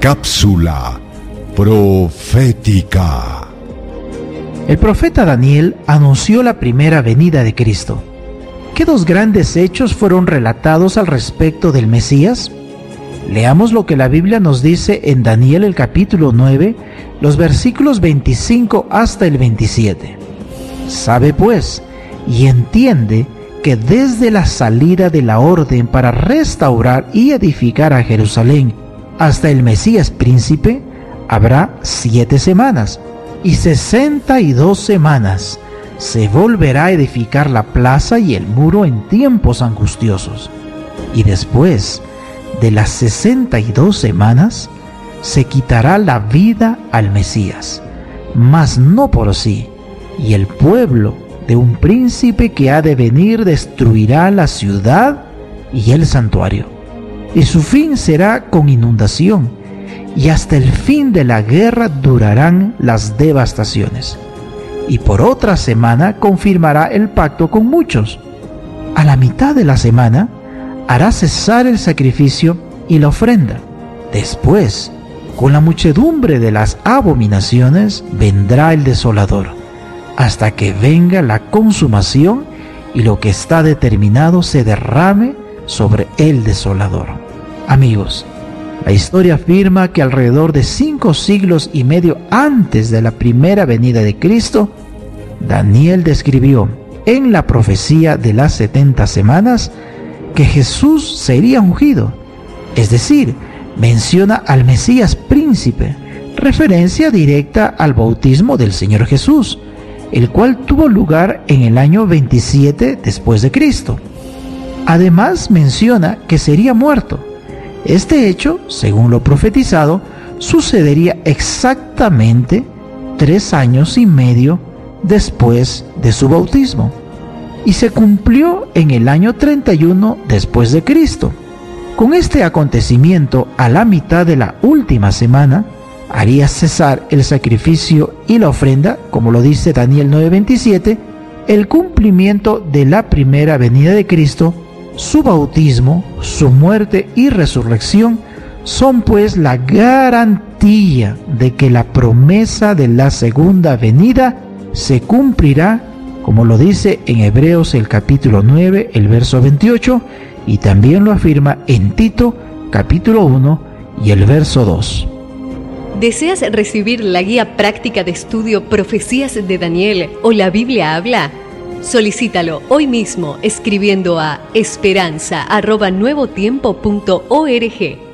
Cápsula profética. El profeta Daniel anunció la primera venida de Cristo. ¿Qué dos grandes hechos fueron relatados al respecto del Mesías? Leamos lo que la Biblia nos dice en Daniel el capítulo 9, los versículos 25 hasta el 27. Sabe pues y entiende que desde la salida de la orden para restaurar y edificar a Jerusalén hasta el Mesías príncipe, habrá siete semanas y sesenta y dos semanas. Se volverá a edificar la plaza y el muro en tiempos angustiosos. Y después de las sesenta y dos semanas, se quitará la vida al Mesías, mas no por sí, y el pueblo de un príncipe que ha de venir destruirá la ciudad y el santuario. Y su fin será con inundación, y hasta el fin de la guerra durarán las devastaciones. Y por otra semana confirmará el pacto con muchos. A la mitad de la semana hará cesar el sacrificio y la ofrenda. Después, con la muchedumbre de las abominaciones, vendrá el desolador, hasta que venga la consumación y lo que está determinado se derrame sobre el desolador. Amigos, la historia afirma que alrededor de cinco siglos y medio antes de la primera venida de Cristo, Daniel describió en la profecía de las 70 semanas que Jesús sería ungido, es decir, menciona al Mesías príncipe, referencia directa al bautismo del Señor Jesús, el cual tuvo lugar en el año 27 después de Cristo. Además menciona que sería muerto. Este hecho, según lo profetizado, sucedería exactamente tres años y medio después de su bautismo y se cumplió en el año 31 después de Cristo. Con este acontecimiento, a la mitad de la última semana, haría cesar el sacrificio y la ofrenda, como lo dice Daniel 9:27, el cumplimiento de la primera venida de Cristo, su bautismo, su muerte y resurrección, son pues la garantía de que la promesa de la segunda venida se cumplirá, como lo dice en Hebreos el capítulo 9, el verso 28, y también lo afirma en Tito capítulo 1 y el verso 2. ¿Deseas recibir la guía práctica de estudio Profecías de Daniel o la Biblia habla? Solicítalo hoy mismo escribiendo a esperanza.nuevotiempo.org.